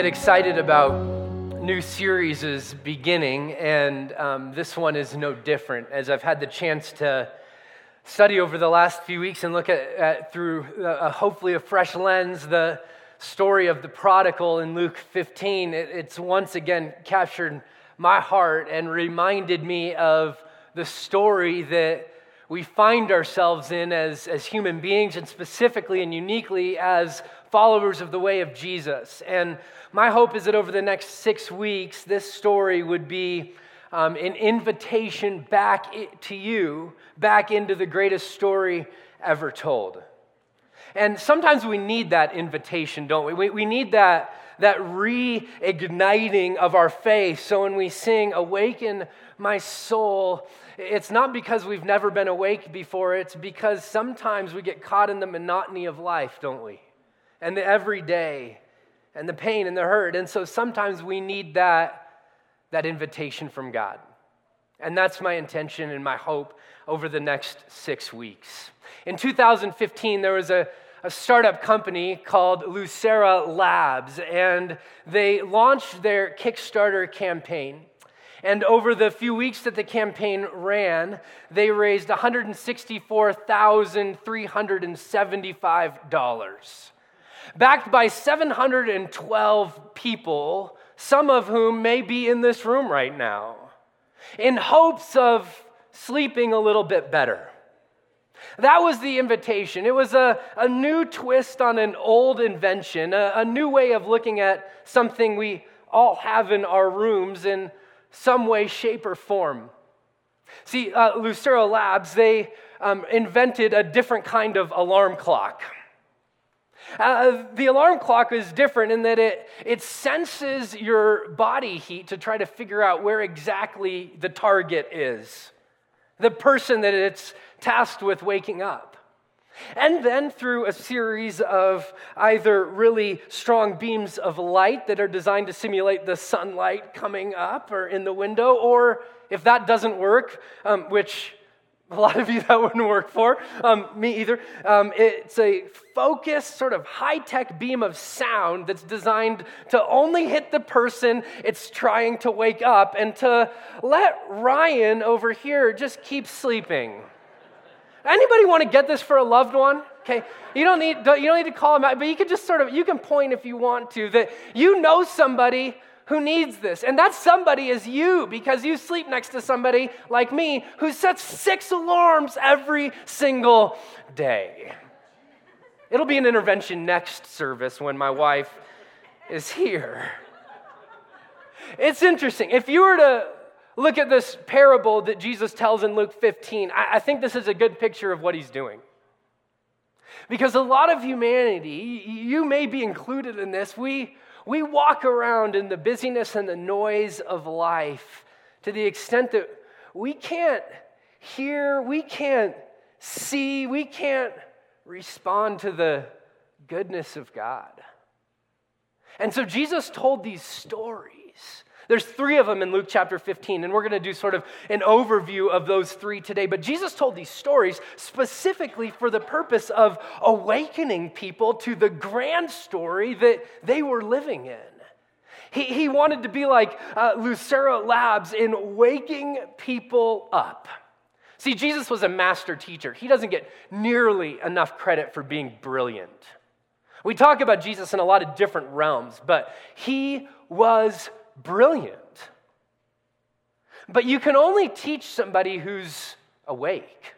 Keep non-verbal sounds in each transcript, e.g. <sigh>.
get excited about new series is beginning, and um, this one is no different. As I've had the chance to study over the last few weeks and look at, at through uh, hopefully a fresh lens the story of the prodigal in Luke 15, it, it's once again captured my heart and reminded me of the story that we find ourselves in as, as human beings, and specifically and uniquely as followers of the way of Jesus. And my hope is that over the next six weeks, this story would be um, an invitation back to you, back into the greatest story ever told. And sometimes we need that invitation, don't we? We, we need that, that reigniting of our faith. So when we sing, Awaken my soul, it's not because we've never been awake before, it's because sometimes we get caught in the monotony of life, don't we? And the everyday, and the pain and the hurt. And so sometimes we need that, that invitation from God. And that's my intention and my hope over the next six weeks. In 2015, there was a, a startup company called Lucera Labs, and they launched their Kickstarter campaign. And over the few weeks that the campaign ran, they raised $164,375 backed by 712 people, some of whom may be in this room right now, in hopes of sleeping a little bit better. That was the invitation. It was a, a new twist on an old invention, a, a new way of looking at something we all have in our rooms in some way, shape, or form. See, uh, Lucira Labs, they um, invented a different kind of alarm clock. Uh, the alarm clock is different in that it, it senses your body heat to try to figure out where exactly the target is, the person that it's tasked with waking up. And then through a series of either really strong beams of light that are designed to simulate the sunlight coming up or in the window, or if that doesn't work, um, which <laughs> a lot of you that wouldn't work for, um, me either. Um, it's a focused, sort of high tech beam of sound that's designed to only hit the person it's trying to wake up and to let Ryan over here just keep sleeping. Anybody want to get this for a loved one? Okay, you don't need you don't need to call them out, but you can just sort of you can point if you want to that you know somebody who needs this. And that somebody is you because you sleep next to somebody like me who sets six alarms every single day. It'll be an intervention next service when my wife is here. It's interesting. If you were to look at this parable that Jesus tells in Luke 15, I, think this is a good picture of what he's doing. Because a lot of humanity, you may be included in this, we, we walk around in the busyness and the noise of life to the extent that we can't hear, we can't see, we can't respond to the goodness of God. And so Jesus told these stories there's three of them in Luke chapter 15, and we're going to do sort of an overview of those three today. But Jesus told these stories specifically for the purpose of awakening people to the grand story that they were living in. He, he wanted to be like uh, Lucira Labs in waking people up. See, Jesus was a master teacher. He doesn't get nearly enough credit for being brilliant. We talk about Jesus in a lot of different realms, but he was brilliant. But you can only teach somebody who's awake.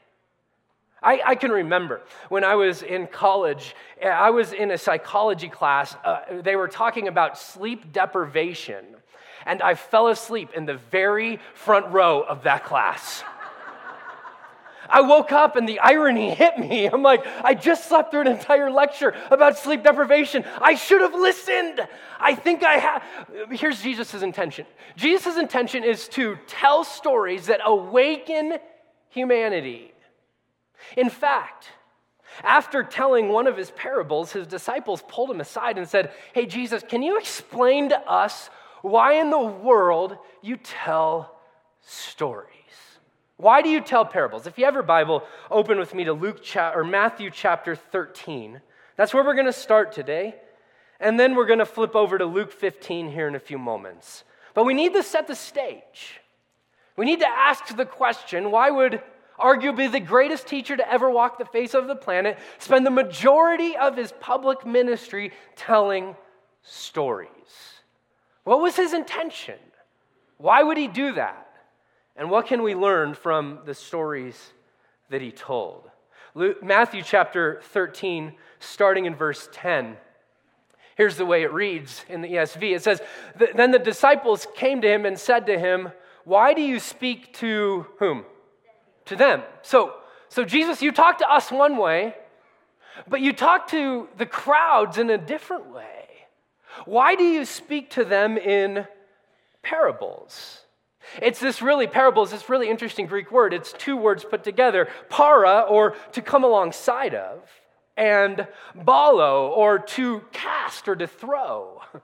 I, I, can remember when I was in college, I was in a psychology class. Uh, they were talking about sleep deprivation, and I fell asleep in the very front row of that class. I woke up and the irony <laughs> hit me. I'm like, I just slept through an entire lecture about sleep deprivation. I should have listened. I think I have. Here's Jesus' intention Jesus' intention is to tell stories that awaken humanity. In fact, after telling one of his parables, his disciples pulled him aside and said, Hey, Jesus, can you explain to us why in the world you tell stories. Why do you tell parables? If you have your Bible, open with me to Luke cha- or Matthew chapter 13. That's where we're going to start today. And then we're going to flip over to Luke 15 here in a few moments. But we need to set the stage. We need to ask the question why would arguably the greatest teacher to ever walk the face of the planet spend the majority of his public ministry telling stories? What was his intention? Why would he do that? And what can we learn from the stories that he told? Luke, Matthew chapter 13, starting in verse 10. Here's the way it reads in the ESV it says, Then the disciples came to him and said to him, Why do you speak to whom? To them. So, so Jesus, you talk to us one way, but you talk to the crowds in a different way. Why do you speak to them in parables? It's this really, parable parables, this really interesting Greek word. It's two words put together para, or to come alongside of, and balo, or to cast or to throw. <laughs>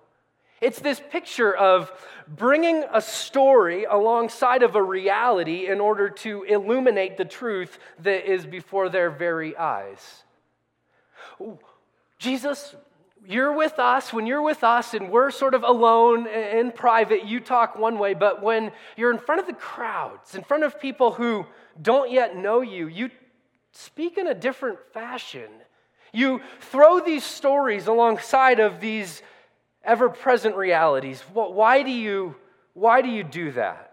It's this picture of bringing a story alongside of a reality in order to illuminate the truth that is before their very eyes. Jesus you're with us, when you're with us and we're sort of alone in private, you talk one way, but when you're in front of the crowds, in front of people who don't yet know you, you speak in a different fashion. You throw these stories alongside of these ever present realities. Why do, you, why do you do that?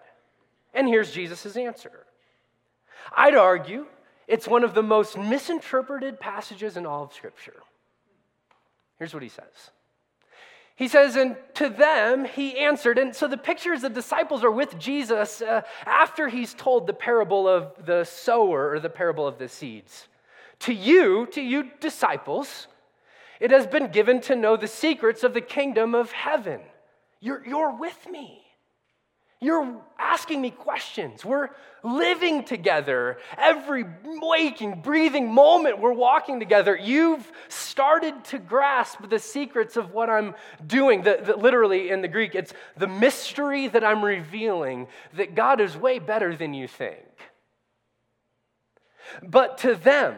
And here's Jesus' answer I'd argue it's one of the most misinterpreted passages in all of Scripture. Here's what he says. He says, and to them he answered. And so the picture is the disciples are with Jesus uh, after he's told the parable of the sower or the parable of the seeds. To you, to you disciples, it has been given to know the secrets of the kingdom of heaven. You're, you're with me. You're asking me questions. We're living together. Every waking, breathing moment we're walking together, you've started to grasp the secrets of what I'm doing. The, the, literally, in the Greek, it's the mystery that I'm revealing that God is way better than you think. But to them,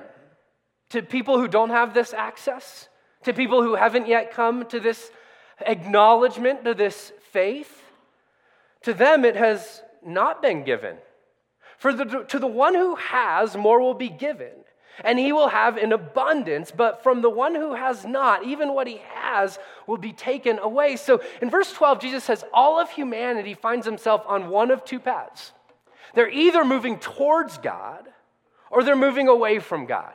to people who don't have this access, to people who haven't yet come to this acknowledgement, to this faith, to them, it has not been given. For the, to the one who has, more will be given, and he will have in abundance. But from the one who has not, even what he has will be taken away. So in verse 12, Jesus says, All of humanity finds himself on one of two paths. They're either moving towards God or they're moving away from God.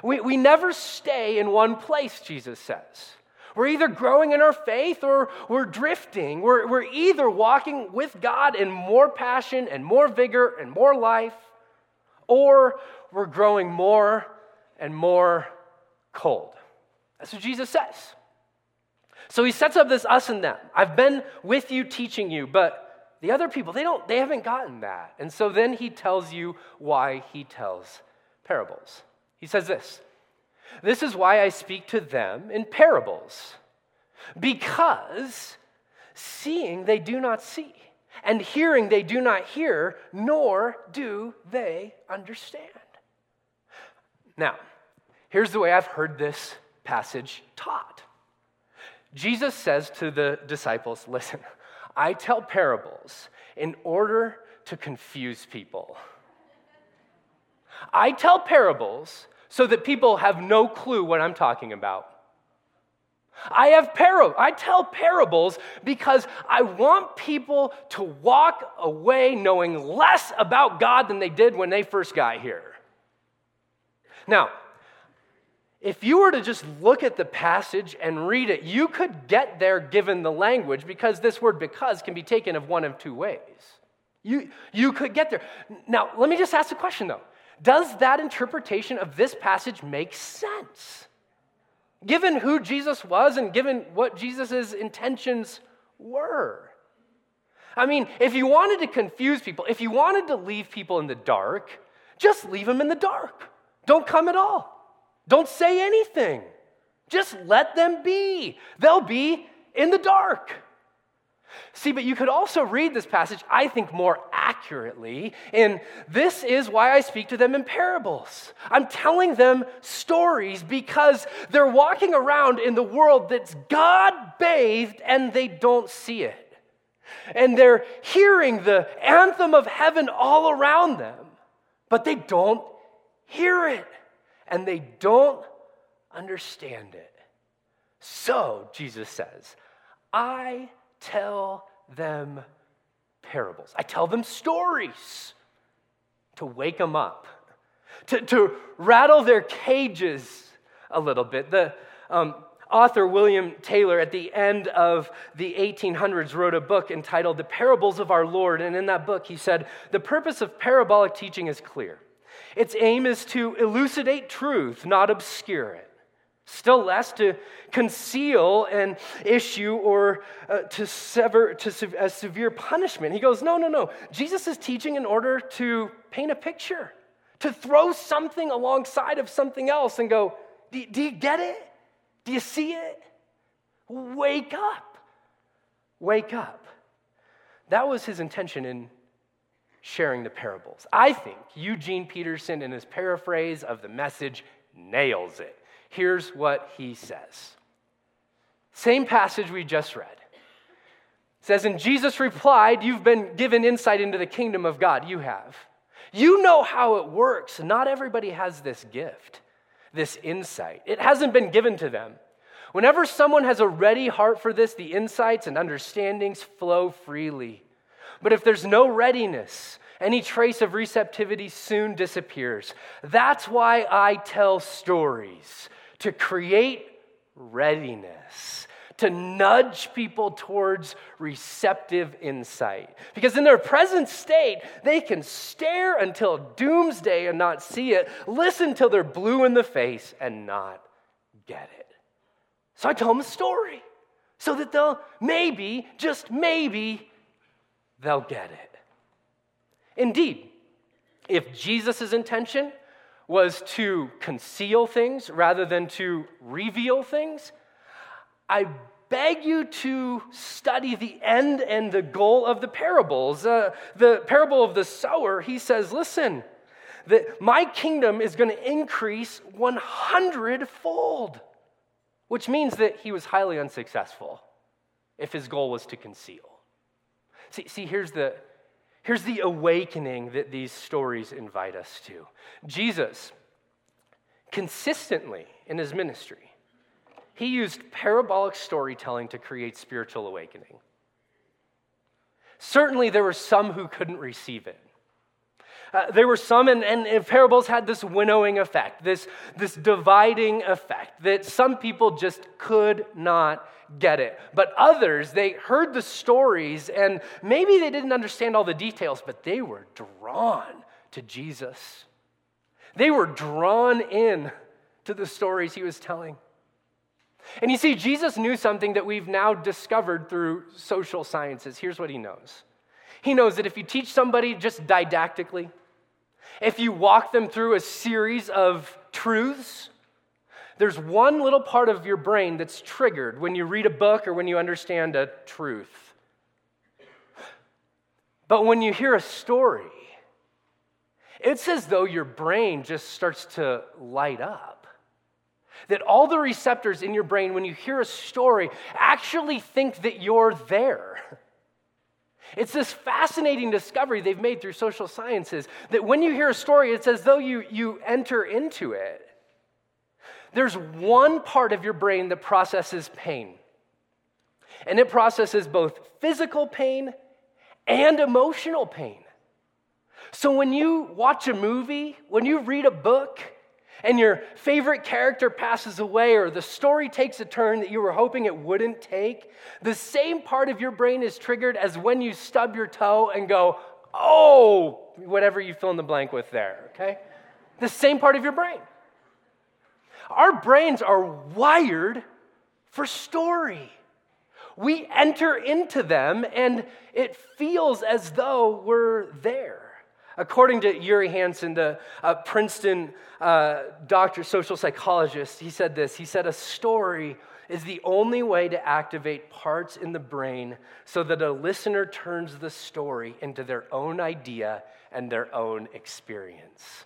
We, we never stay in one place, Jesus says. We're either growing in our faith or we're drifting. We're, we're either walking with God in more passion and more vigor and more life, or we're growing more and more cold. That's what Jesus says. So he sets up this us and them. I've been with you teaching you, but the other people, they don't they haven't gotten that. And so then he tells you why he tells parables. He says this this is why I speak to them in parables, because seeing they do not see, and hearing they do not hear, nor do they understand. Now, here's the way I've heard this passage taught Jesus says to the disciples, Listen, I tell parables in order to confuse people. I tell parables so that people have no clue what I'm talking about. I have par- I tell parables because I want people to walk away knowing less about God than they did when they first got here. Now, if you were to just look at the passage and read it, you could get there given the language because this word because can be taken of one of two ways. You, you could get there. Now, let me just ask a question though. Does that interpretation of this passage make sense? Given who Jesus was and given what Jesus' intentions were. I mean, if you wanted to confuse people, if you wanted to leave people in the dark, just leave them in the dark. Don't come at all. Don't say anything. Just let them be. They'll be in the dark. See, but you could also read this passage, I think, more accurately. And this is why I speak to them in parables. I'm telling them stories because they're walking around in the world that's God bathed and they don't see it. And they're hearing the anthem of heaven all around them, but they don't hear it and they don't understand it. So, Jesus says, I tell them parables. I tell them stories to wake them up, to, to rattle their cages a little bit. The um, author William Taylor, at the end of the 1800s, wrote a book entitled The Parables of Our Lord. And in that book, he said, The purpose of parabolic teaching is clear. Its aim is to elucidate truth, not obscure it. Still less to conceal an issue or uh, to sever to se- a severe punishment. He goes, no, no, no. Jesus is teaching in order to paint a picture, to throw something alongside of something else and go, do, do you get it? Do you see it? Wake up. Wake up. That was his intention in sharing the parables. I think Eugene Peterson, in his paraphrase of the message, nails it. Here's what he says. Same passage we just read. It says, And Jesus replied, You've been given insight into the kingdom of God. You have. You know how it works. Not everybody has this gift, this insight. It hasn't been given to them. Whenever someone has a ready heart for this, the insights and understandings flow freely. But if there's no readiness, any trace of receptivity soon disappears. That's why I tell stories to create readiness, to nudge people towards receptive insight. Because in their present state, they can stare until doomsday and not see it, listen till they're blue in the face and not get it. So I tell them a story so that they'll maybe, just maybe, they'll get it. Indeed, if Jesus' intention was to conceal things rather than to reveal things, I beg you to study the end and the goal of the parables. Uh, the parable of the sower, he says, listen, that my kingdom is going to increase 100 fold, which means that he was highly unsuccessful if his goal was to conceal. See, see here's the, Here's the awakening that these stories invite us to Jesus, consistently in his ministry, he used parabolic storytelling to create spiritual awakening. Certainly, there were some who couldn't receive it. Uh, there were some, and, and, and, parables had this winnowing effect, this, this dividing effect, that some people just could not get it. But others, they heard the stories, and maybe they didn't understand all the details, but they were drawn to Jesus. They were drawn in to the stories he was telling. And you see, Jesus knew something that we've now discovered through social sciences. Here's what he knows He knows that if you teach somebody just didactically, if you walk them through a series of truths, there's one little part of your brain that's triggered when you read a book or when you understand a truth. But when you hear a story, it's as though your brain just starts to light up. That all the receptors in your brain, when you hear a story, actually think that you're there. It's this fascinating discovery they've made through social sciences that when you hear a story, it's as though you, you enter into it. There's one part of your brain that processes pain, and it processes both physical pain and emotional pain. So when you watch a movie, when you read a book, and your favorite character passes away or the story takes a turn that you were hoping it wouldn't take, the same part of your brain is triggered as when you stub your toe and go, oh, whatever you fill in the blank with there, okay? The same part of your brain. Our brains are wired for story. We enter into them and it feels as though we're there. According to Uri Hasson, the uh, Princeton uh, doctor, social psychologist, he said this. He said, A story is the only way to activate parts in the brain so that a listener turns the story into their own idea and their own experience.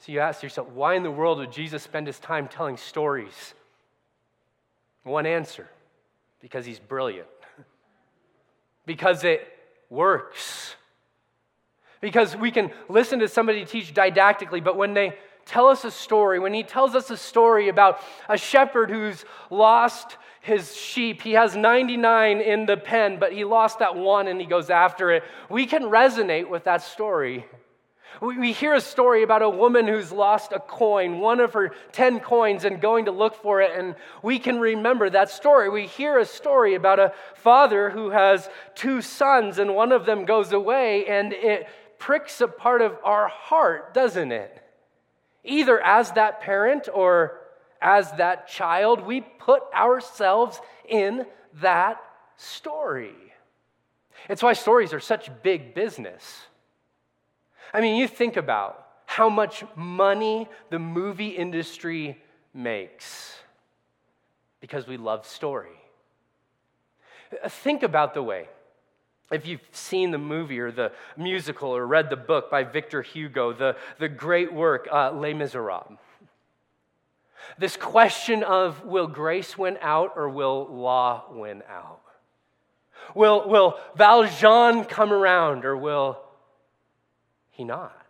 So you ask yourself, why in the world would Jesus spend his time telling stories? One answer because he's brilliant, <laughs> because it works. Because we can listen to somebody teach didactically, but when they tell us a story, when he tells us a story about a shepherd who's lost his sheep, he has 99 in the pen, but he lost that one and he goes after it, we can resonate with that story. We hear a story about a woman who's lost a coin, one of her 10 coins, and going to look for it, and we can remember that story. We hear a story about a father who has two sons, and one of them goes away, and it pricks a part of our heart, doesn't it? Either as that parent or as that child, we put ourselves in that story. It's why stories are such big business. I mean, you think about how much money the movie industry makes because we love story. Think about the way, if you've seen the movie or the musical or read the book by Victor Hugo, the, the great work, uh, Les Miserables. This question of will grace win out or will law win out? Will, will Valjean come around or will he not?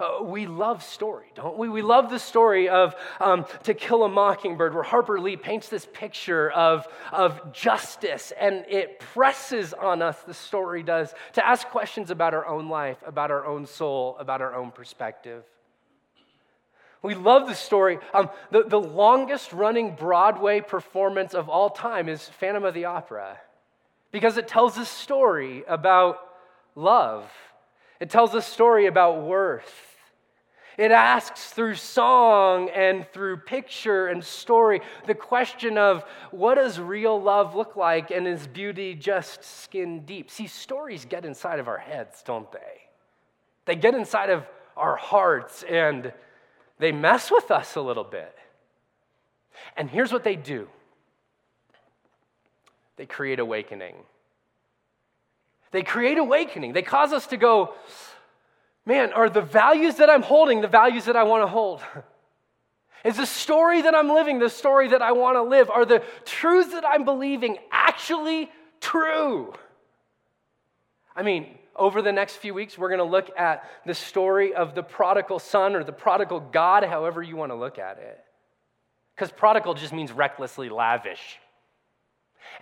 Uh, we love story, don't we? We love the story of um, To Kill a Mockingbird, where Harper Lee paints this picture of, of justice, and it presses on us, the story does, to ask questions about our own life, about our own soul, about our own perspective. We love the story. Um, the, the longest running Broadway performance of all time is Phantom of the Opera because it tells a story about love it tells a story about worth. It asks through song and through picture and story the question of what does real love look like and is beauty just skin deep? See, stories get inside of our heads, don't they? They get inside of our hearts and they mess with us a little bit. And here's what they do they create awakening. They create awakening. They cause us to go, man, are the values that I'm holding the values that I want to hold? <laughs> Is the story that I'm living the story that I want to live? Are the truths that I'm believing actually true? I mean, over the next few weeks, we're going to look at the story of the prodigal son or the prodigal God, however you want to look at it. Because prodigal just means recklessly lavish.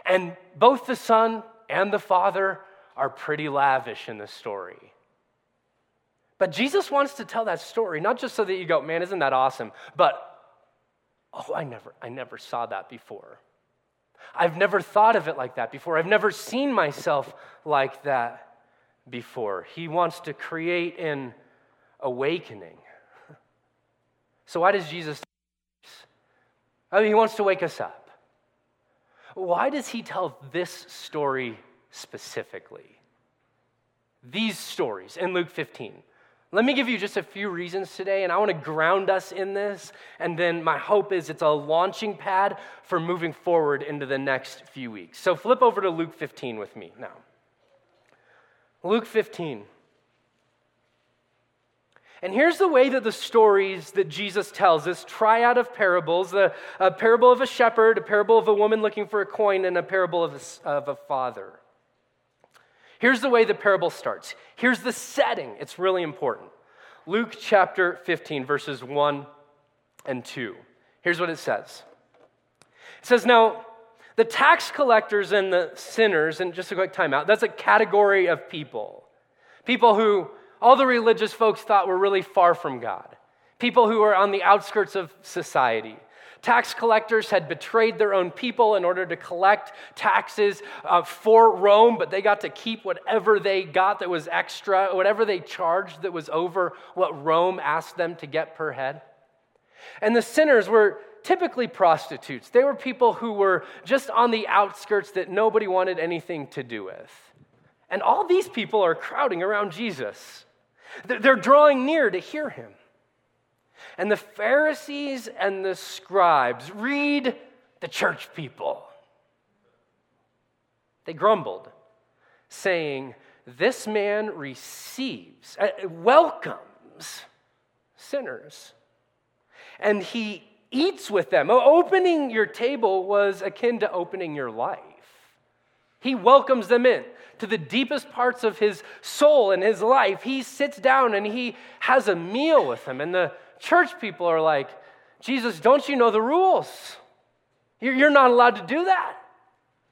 And both the son and the father are pretty lavish in this story. But Jesus wants to tell that story, not just so that you go, man, isn't that awesome? But, oh, I never, I never saw that before. I've never thought of it like that before. I've never seen myself like that before. He wants to create an awakening. So, why does Jesus? I mean, he wants to wake us up. Why does he tell this story specifically. These stories in Luke 15. Let me give you just a few reasons today, and I want to ground us in this. And then my hope is it's a launching pad for moving forward into the next few weeks. So flip over to Luke 15 with me now. Luke 15. And here's the way that the stories that Jesus tells this triad of parables a, a parable of a shepherd, a parable of a woman looking for a coin, and a parable of a, of a father. Here's the way the parable starts. Here's the setting. It's really important. Luke chapter 15, verses 1 and 2. Here's what it says It says, Now, the tax collectors and the sinners, and just a quick timeout, that's a category of people. People who all the religious folks thought were really far from God. People who are on the outskirts of society. Tax collectors had betrayed their own people in order to collect taxes uh, for Rome, but they got to keep whatever they got that was extra, whatever they charged that was over what Rome asked them to get per head. And the sinners were typically prostitutes. They were people who were just on the outskirts that nobody wanted anything to do with. And all these people are crowding around Jesus. They're drawing near to hear him. And the Pharisees and the scribes, read the church people. They grumbled, saying, This man receives, uh, welcomes sinners, and he eats with them. Opening your table was akin to opening your life. He welcomes them in to the deepest parts of his soul and his life. He sits down and he has a meal with them. And the church people are like, Jesus, don't you know the rules? You're not allowed to do that.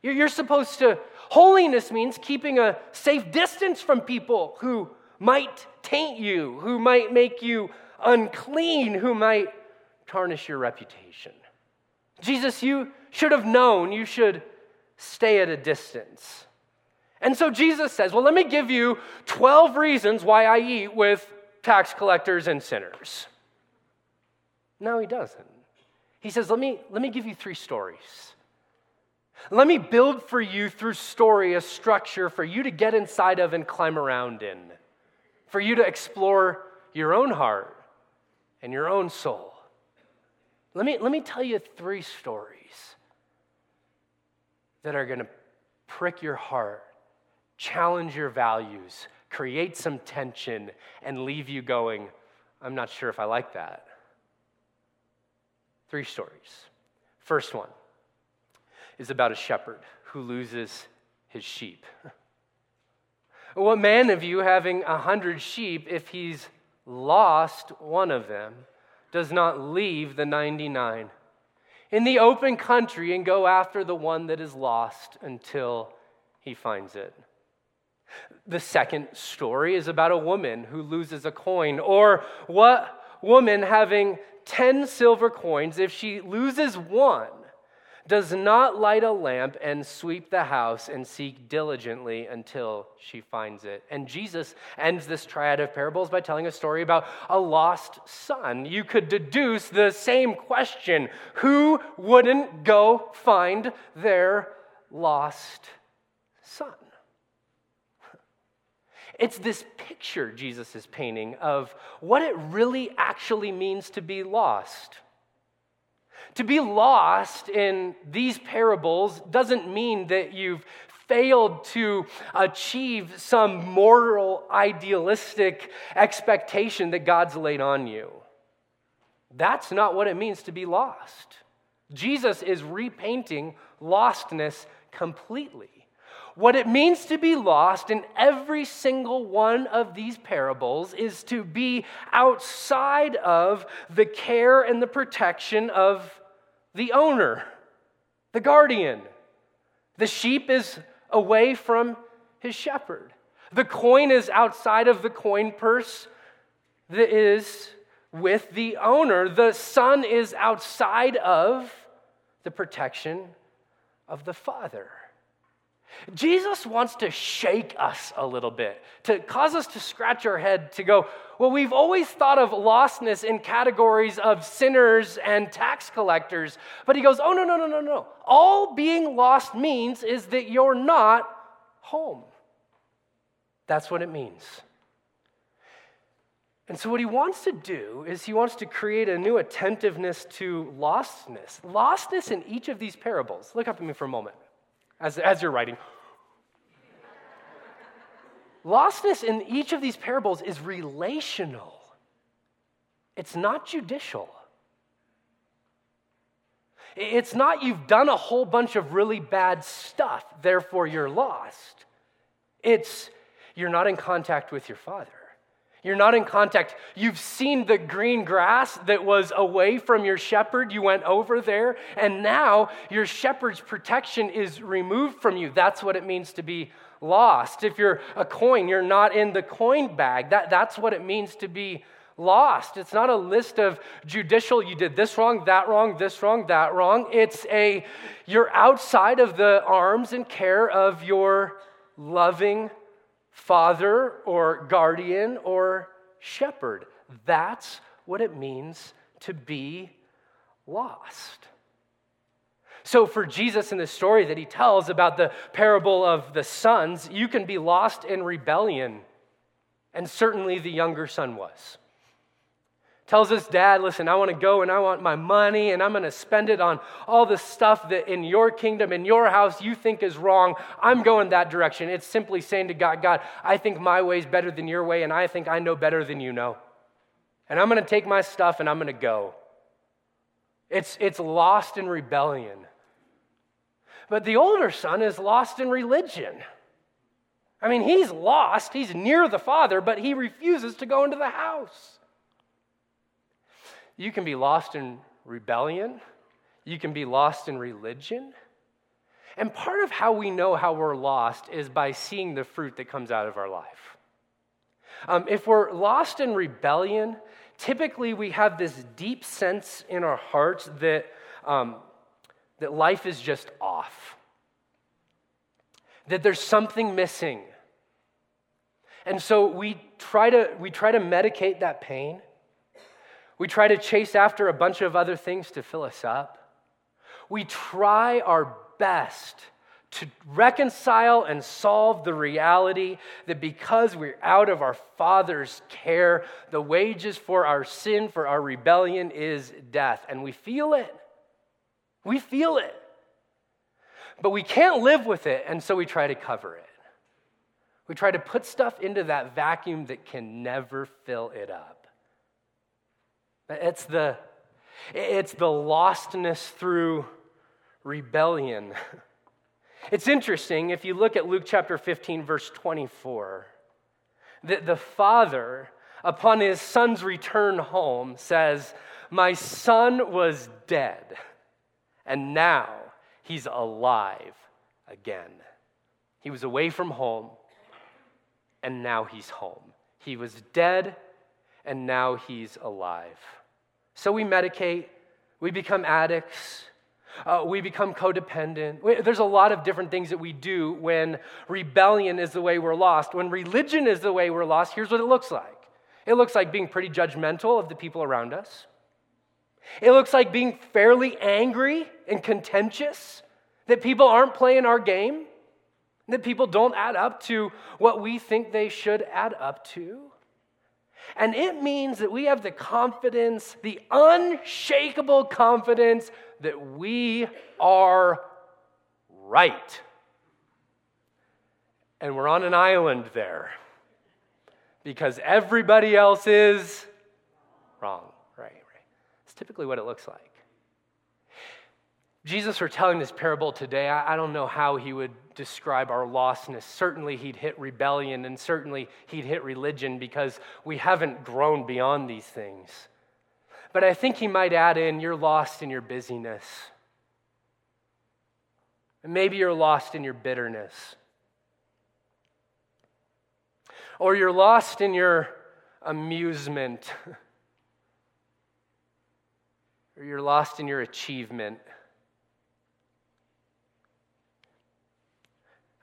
You're supposed to, holiness means keeping a safe distance from people who might taint you, who might make you unclean, who might tarnish your reputation. Jesus, you should have known you should stay at a distance. And so Jesus says, Well, let me give you 12 reasons why I eat with tax collectors and sinners. No, he doesn't. He says, Let me, let me give you three stories. Let me build for you through story a structure for you to get inside of and climb around in, for you to explore your own heart and your own soul. Let me, let me tell you three stories that are going to prick your heart, challenge your values, create some tension, and leave you going, I'm not sure if I like that. Three stories. First one is about a shepherd who loses his sheep. <laughs> What man of you having a hundred sheep, if he's lost one of them, does not leave the 99 in the open country and go after the one that is lost until he finds it. The second story is about a woman who loses a coin, or what woman having 10 silver coins, if she loses one, does not light a lamp and sweep the house and seek diligently until she finds it. And Jesus ends this triad of parables by telling a story about a lost son. You could deduce the same question who wouldn't go find their lost son? It's this picture Jesus is painting of what it really actually means to be lost. To be lost in these parables doesn't mean that you've failed to achieve some moral, idealistic expectation that God's laid on you. That's not what it means to be lost. Jesus is repainting lostness completely. What it means to be lost in every single one of these parables is to be outside of the care and the protection of the owner, the guardian. The sheep is away from his shepherd. The coin is outside of the coin purse that is with the owner. The son is outside of the protection of the father. Jesus wants to shake us a little bit, to cause us to scratch our head, to go, well, we've always thought of lostness in categories of sinners and tax collectors. But he goes, oh, no, no, no, no, no. All being lost means is that you're not home. That's what it means. And so, what he wants to do is he wants to create a new attentiveness to lostness. Lostness in each of these parables. Look up at me for a moment as, as you're writing. Lostness in each of these parables is relational, it's not judicial. It's not you've done a whole bunch of really bad stuff, therefore you're lost. It's you're not in contact with your Father. You're not in contact. You've seen the green grass that was away from your shepherd. You went over there, and now your shepherd's protection is removed from you. That's what it means to be lost. If you're a coin, you're not in the coin bag. That, that's what it means to be lost. It's not a list of judicial, you did this wrong, that wrong, this wrong, that wrong. It's a, you're outside of the arms and care of your loving father or guardian or shepherd. That's what it means to be lost. So, for Jesus in the story that he tells about the parable of the sons, you can be lost in rebellion. And certainly the younger son was. Tells his dad, Listen, I want to go and I want my money and I'm going to spend it on all the stuff that in your kingdom, in your house, you think is wrong. I'm going that direction. It's simply saying to God, God, I think my way is better than your way and I think I know better than you know. And I'm going to take my stuff and I'm going to go. It's, it's lost in rebellion. But the older son is lost in religion. I mean, he's lost. He's near the father, but he refuses to go into the house. You can be lost in rebellion, you can be lost in religion. And part of how we know how we're lost is by seeing the fruit that comes out of our life. Um, if we're lost in rebellion, typically we have this deep sense in our hearts that, um, that life is just off, that there's something missing. And so we try to, we try to medicate that pain. We try to chase after a bunch of other things to fill us up. We try our best to reconcile and solve the reality that because we're out of our Father's care, the wages for our sin, for our rebellion, is death. And we feel it. We feel it. But we can't live with it, and so we try to cover it. We try to put stuff into that vacuum that can never fill it up. It's the, it's the lostness through rebellion. <laughs> It's interesting if you look at Luke chapter 15, verse 24, that the father, upon his son's return home, says, My son was dead, and now he's alive again. He was away from home, and now he's home. He was dead, and now he's alive. So we medicate, we become addicts, uh, we become codependent. We, there's a lot of different things that we do when rebellion is the way we're lost. When religion is the way we're lost, here's what it looks like it looks like being pretty judgmental of the people around us, it looks like being fairly angry and contentious that people aren't playing our game, that people don't add up to what we think they should add up to. And it means that we have the confidence, the unshakable confidence that we are right. And we're on an island there because everybody else is wrong. Right, right. It's typically what it looks like. Jesus, for telling this parable today, I, I don't know how he would describe our lostness. Certainly, he'd hit rebellion, and certainly, he'd hit religion because we haven't grown beyond these things. But I think he might add in you're lost in your busyness. And maybe you're lost in your bitterness. Or you're lost in your amusement. <laughs> or you're lost in your achievement.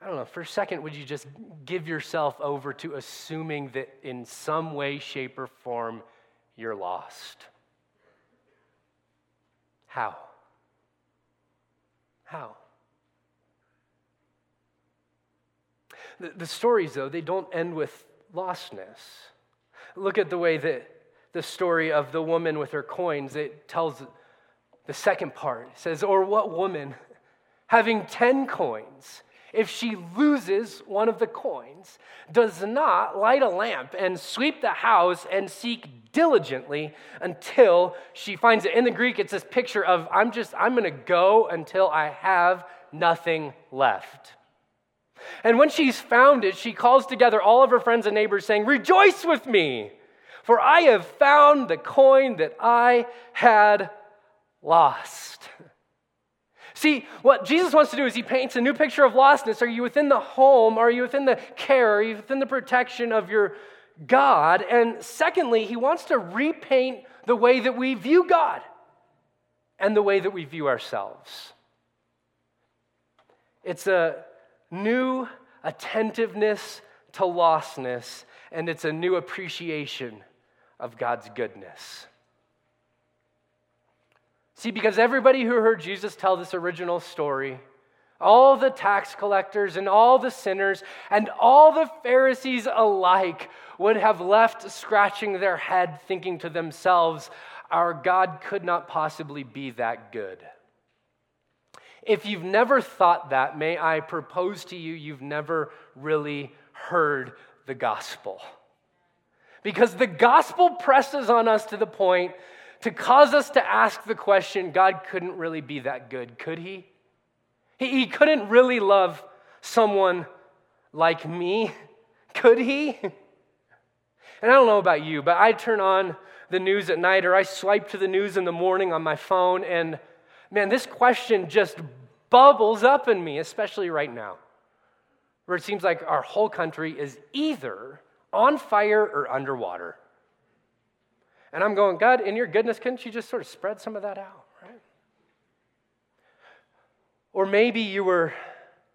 Don't know, for a second, would you just give yourself over to assuming that in some way, shape, or form, you're lost? How? How? The, the stories, though, they don't end with lostness. Look at the way that the story of the woman with her coins, it tells the second part. It says, Or what woman, <laughs> having 10 coins, if she loses one of the coins, does not light a lamp and sweep the house and seek diligently until she finds it. In the Greek, it's this picture of I'm just, I'm going to go until I have nothing left. And when she's found it, she calls together all of her friends and neighbors, saying, Rejoice with me, for I have found the coin that I had lost. <laughs> See, what Jesus wants to do is he paints a new picture of lostness. Are you within the home? Are you within the care? Are you within the protection of your God? And secondly, he wants to repaint the way that we view God and the way that we view ourselves. It's a new attentiveness to lostness, and it's a new appreciation of God's goodness. See, because everybody who heard Jesus tell this original story all the tax collectors and all the sinners and all the Pharisees alike would have left scratching their head, thinking to themselves, Our God could not possibly be that good. If you've never thought that, may I propose to you, you've never really heard the gospel. Because the gospel presses on us to the point to cause us to ask the question God couldn't really be that good, could he? He, he couldn't really love someone like me, <laughs> could he? And I don't know about you, but I turn on the news at night or I swipe to the news in the morning on my phone, and man, this question just bubbles up in me, especially right now, where it seems like our whole country is either on fire or underwater. And I'm going, God, in your goodness, couldn't you just sort of spread some of that out, right? Or maybe you were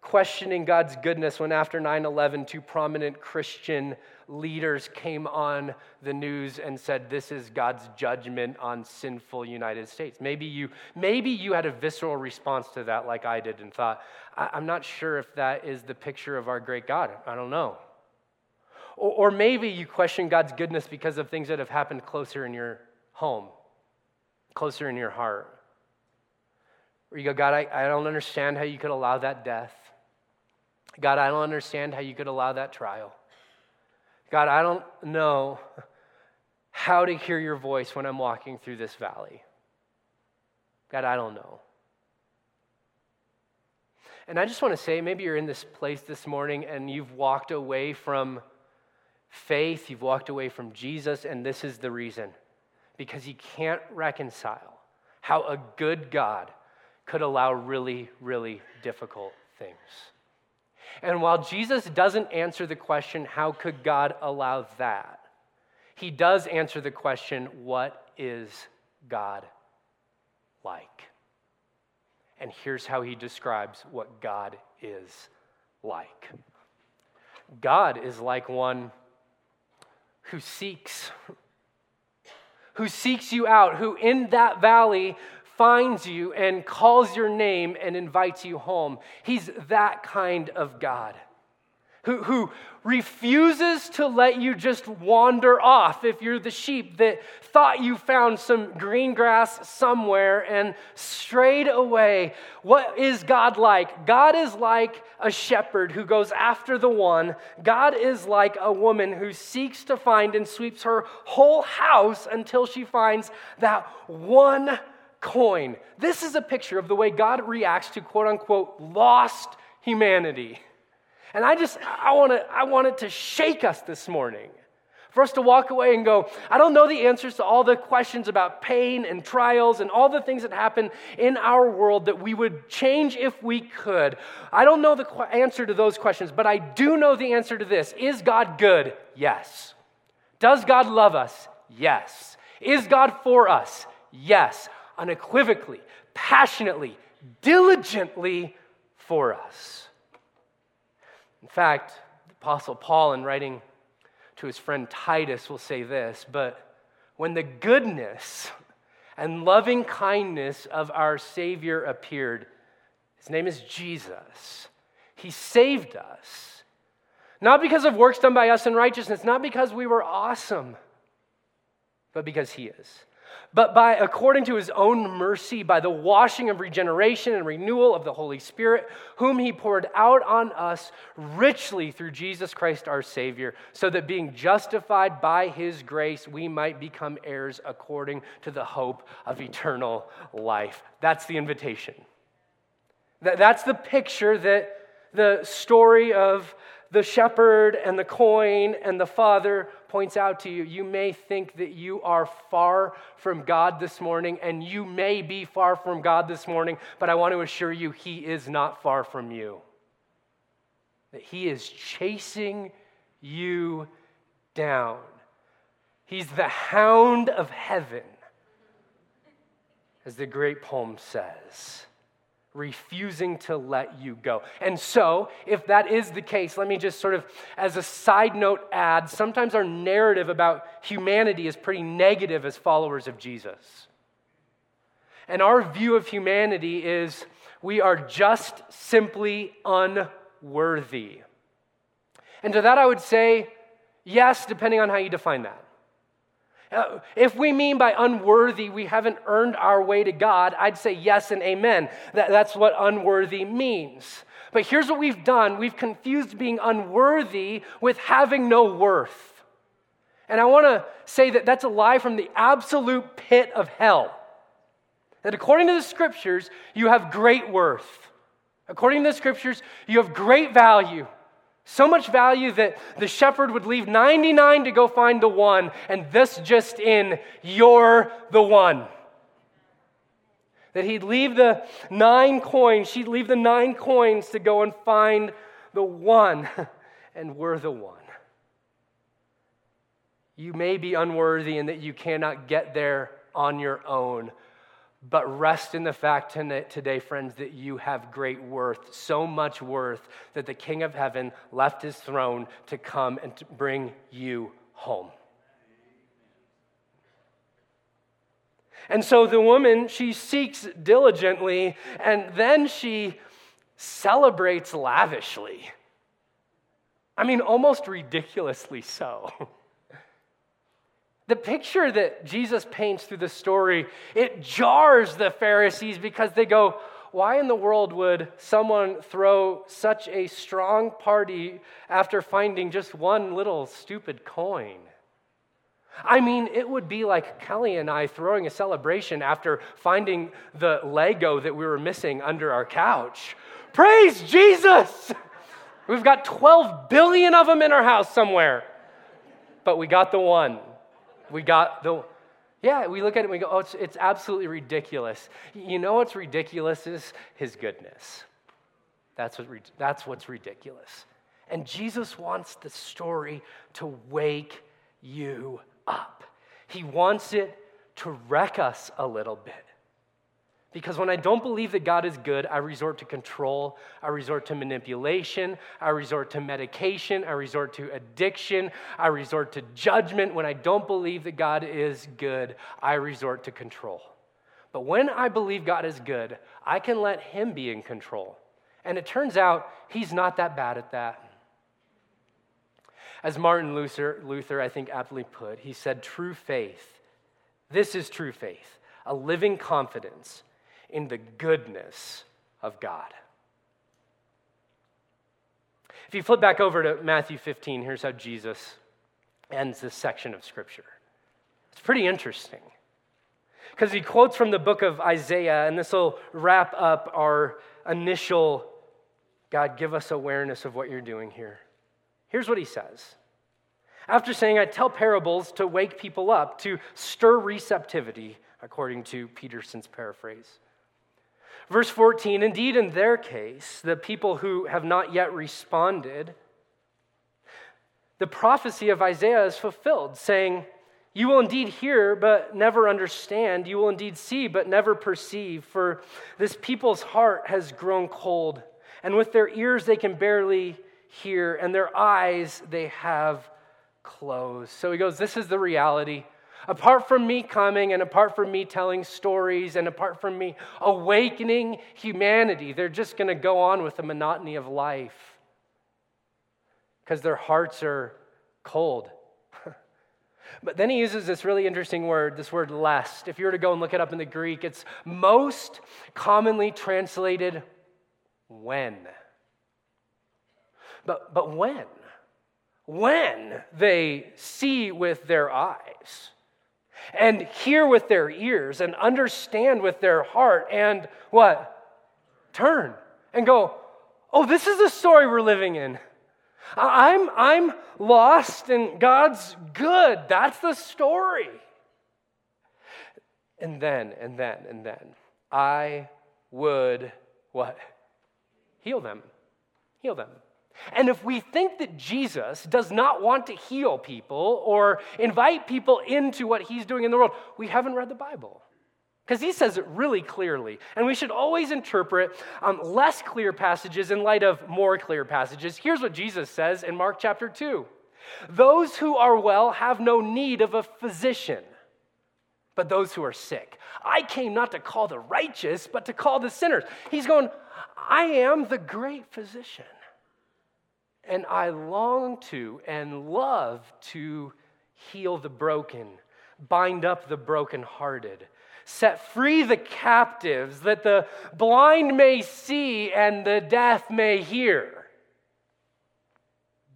questioning God's goodness when after 9 11, two prominent Christian leaders came on the news and said, This is God's judgment on sinful United States. Maybe you, maybe you had a visceral response to that, like I did, and thought, I'm not sure if that is the picture of our great God. I don't know. Or, or maybe you question God's goodness because of things that have happened closer in your home, closer in your heart. Where you go, God, I, I don't understand how you could allow that death. God, I don't understand how you could allow that trial. God, I don't know how to hear your voice when I'm walking through this valley. God, I don't know. And I just want to say maybe you're in this place this morning and you've walked away from faith, you've walked away from Jesus, and this is the reason because you can't reconcile how a good God could allow really, really difficult things. And while Jesus doesn't answer the question, how could God allow that? He does answer the question, what is God like? And here's how he describes what God is like God is like one who seeks, who seeks you out, who in that valley finds you and calls your name and invites you home. He's that kind of God who, who refuses to let you just wander off if you're the sheep that thought you found some green grass somewhere and strayed away. What is God like? God is like a shepherd who goes after the one. God is like a woman who seeks to find and sweeps her whole house until she finds that one coin. This is a picture of the way God reacts to quote unquote lost humanity. And I just, I want to, I want it to shake us this morning. For us to walk away and go, I don't know the answers to all the questions about pain and trials and all the things that happen in our world that we would change if we could. I don't know the qu- answer to those questions, but I do know the answer to this. Is God good? Yes. Does God love us? Yes. Is God for us? Yes. Unequivocally, passionately, diligently for us. In fact, the Apostle Paul, in writing to his friend Titus, will say this But when the goodness and loving kindness of our Savior appeared, his name is Jesus, he saved us. Not because of works done by us in righteousness, not because we were awesome, but because he is but by according to his own mercy, by the washing of regeneration and renewal of the Holy Spirit, whom he poured out on us richly through Jesus Christ our Savior, so that being justified by his grace, we might become heirs according to the hope of eternal life. That's the invitation. That's the picture that the story of the shepherd and the coin and the father points out to you. You may think that you are far from God this morning, and you may be far from God this morning, but I want to assure you, He is not far from you. That He is chasing you down. He's the hound of heaven, as the great poem says refusing to let you go. And so, if that is the case, let me just sort of, as a side note, add sometimes our narrative about humanity is pretty negative as followers of Jesus. And our view of humanity is we are just simply unworthy. And to that I would say, yes, depending on how you define that. Uh, if we mean by unworthy, we haven't earned our way to God, I'd say yes and amen. That, that's what unworthy means. But here's what we've done we've confused being unworthy with having no worth. And I want to say that that's a lie from the absolute pit of hell. That according to the scriptures, you have great worth. According to the scriptures, you have great value. So much value that the shepherd would leave 99 to go find the one, and this just in, you're the one. That he'd leave the nine coins, she'd leave the nine coins to go and find the one, <laughs> and we're the one. You may be unworthy in that you cannot get there on your own, but rest in the fact today, friends, that you have great worth, so much worth that the King of Heaven left his throne to come and to bring you home. And so the woman, she seeks diligently and then she celebrates lavishly. I mean, almost ridiculously so. <laughs> The picture that Jesus paints through the story, it jars the Pharisees because they go, why in the world would someone throw such a strong party after finding just one little stupid coin? I mean, it would be like Kelly and I throwing a celebration after finding the Lego that we were missing under our couch. Praise Jesus! We've got 12 billion of them in our house somewhere, but we got the one. We got the, yeah, we look at it and we go, oh, it's, it's absolutely ridiculous. You know what's ridiculous is his goodness. That's, what, that's what's ridiculous. And Jesus wants the story to wake you up. He wants it to wreck us a little bit. Because when I don't believe that God is good, I resort to control, I resort to manipulation, I resort to medication, I resort to addiction, I resort to judgment. When I don't believe that God is good, I resort to control. But when I believe God is good, I can let Him be in control. And it turns out He's not that bad at that. As Martin Luther, Luther I think, aptly put, he said, True faith, this is true faith, a living confidence in the goodness of God. If you flip back over to Matthew 15, here's how Jesus ends this section of Scripture. It's pretty interesting because he quotes from the book of Isaiah, and this will wrap up our initial God, give us awareness of what you're doing here. Here's what he says. After saying, I tell parables to wake people up, to stir receptivity, according to Peterson's paraphrase. Verse 14, indeed, in their case, the people who have not yet responded, the prophecy of Isaiah is fulfilled, saying, You will indeed hear, but never understand. You will indeed see, but never perceive. For this people's heart has grown cold, and with their ears they can barely hear, and their eyes they have closed. So he goes, This is the reality Apart from me coming and apart from me telling stories and apart from me awakening humanity, they're just going to go on with the monotony of life because their hearts are cold. <laughs> but then he uses this really interesting word, this word lest. If you were to go and look it up in the Greek, it's most commonly translated when. But, but when? When they see with their eyes and hear with their ears and understand with their heart and what? Turn and go, oh, this is the story we're living in. I'm, I'm lost and God's good. That's the story. And then, and then, and then, I would what? Heal them. Heal them. And if we think that Jesus does not want to heal people or invite people into what he's doing in the world, we haven't read the Bible. Because he says it really clearly. And we should always interpret um, less clear passages in light of more clear passages. Here's what Jesus says in Mark chapter 2 Those who are well have no need of a physician, but those who are sick. I came not to call the righteous, but to call the sinners. He's going, I am the great physician. And I long to and love to heal the broken, bind up the brokenhearted, set free the captives, that the blind may see and the deaf may hear.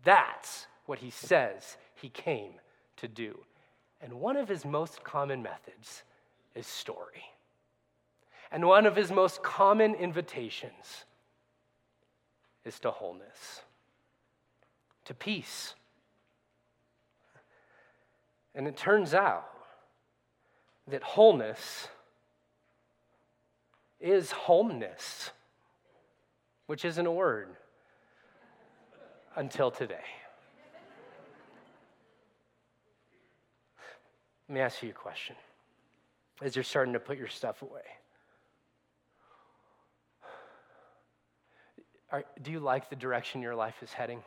That's what he says he came to do. And one of his most common methods is story. And one of his most common invitations is to wholeness, to peace. And it turns out that wholeness is homeness, which isn't a word until today. Let me ask you a question as you're starting to put your stuff away. Are, do you like the direction your life is heading?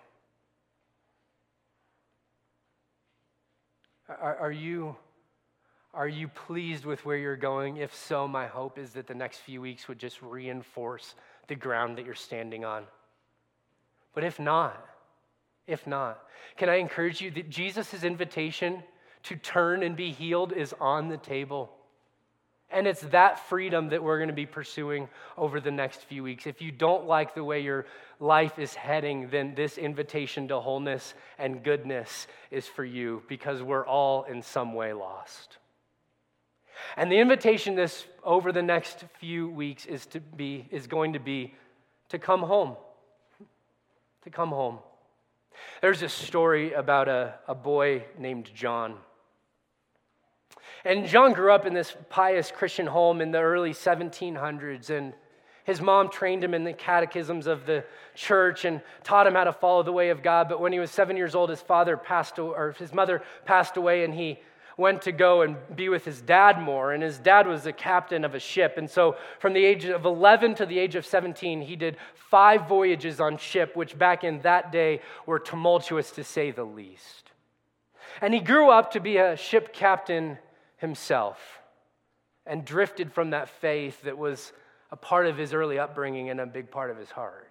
Are, are, you, are you pleased with where you're going? If so, my hope is that the next few weeks would just reinforce the ground that you're standing on. But if not, if not, can I encourage you that Jesus' invitation to turn and be healed is on the table? And it's that freedom that we're going to be pursuing over the next few weeks. If you don't like the way your life is heading, then this invitation to wholeness and goodness is for you because we're all in some way lost. And the invitation this over the next few weeks is to be is going to be to come home. To come home. There's a story about a, a boy named John. And John grew up in this pious Christian home in the early 1700s, and his mom trained him in the catechisms of the church and taught him how to follow the way of God. But when he was seven years old, his father passed, or his mother passed away, and he went to go and be with his dad more. And his dad was the captain of a ship. And so, from the age of 11 to the age of 17, he did five voyages on ship, which back in that day were tumultuous to say the least. And he grew up to be a ship captain himself and drifted from that faith that was a part of his early upbringing and a big part of his heart.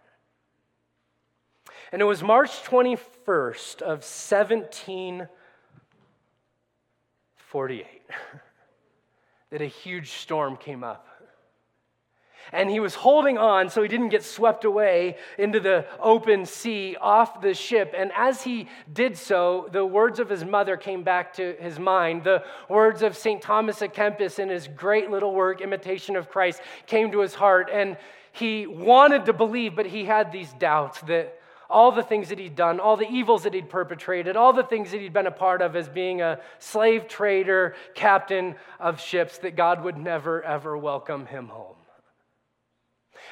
And it was March 21st of 1748 <laughs> that a huge storm came up and he was holding on so he didn't get swept away into the open sea off the ship. And as he did so, the words of his mother came back to his mind. The words of St. Thomas à Kempis in his great little work, Imitation of Christ, came to his heart. And he wanted to believe, but he had these doubts that all the things that he'd done, all the evils that he'd perpetrated, all the things that he'd been a part of as being a slave trader, captain of ships, that God would never, ever welcome him home.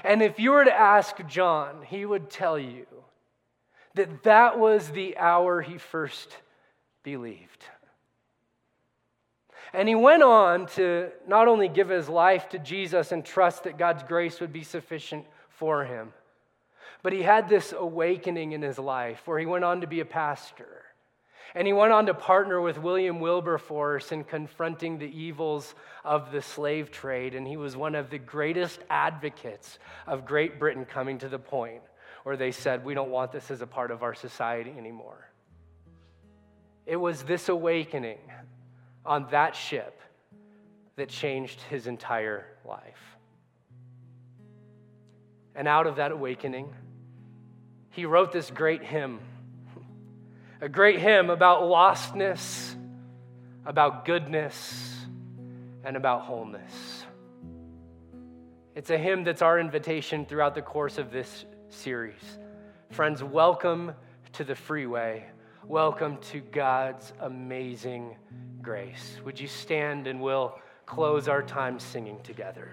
And if you were to ask John, he would tell you that that was the hour he first believed. And he went on to not only give his life to Jesus and trust that God's grace would be sufficient for him, but he had this awakening in his life where he went on to be a pastor. And he went on to partner with William Wilberforce in confronting the evils of the slave trade. And he was one of the greatest advocates of Great Britain coming to the point where they said, We don't want this as a part of our society anymore. It was this awakening on that ship that changed his entire life. And out of that awakening, he wrote this great hymn a great hymn about lostness, about goodness, and about wholeness. It's a hymn that's our invitation throughout the course of this series. Friends, welcome to the freeway. Welcome to God's amazing grace. Would you stand and we'll close our time singing together?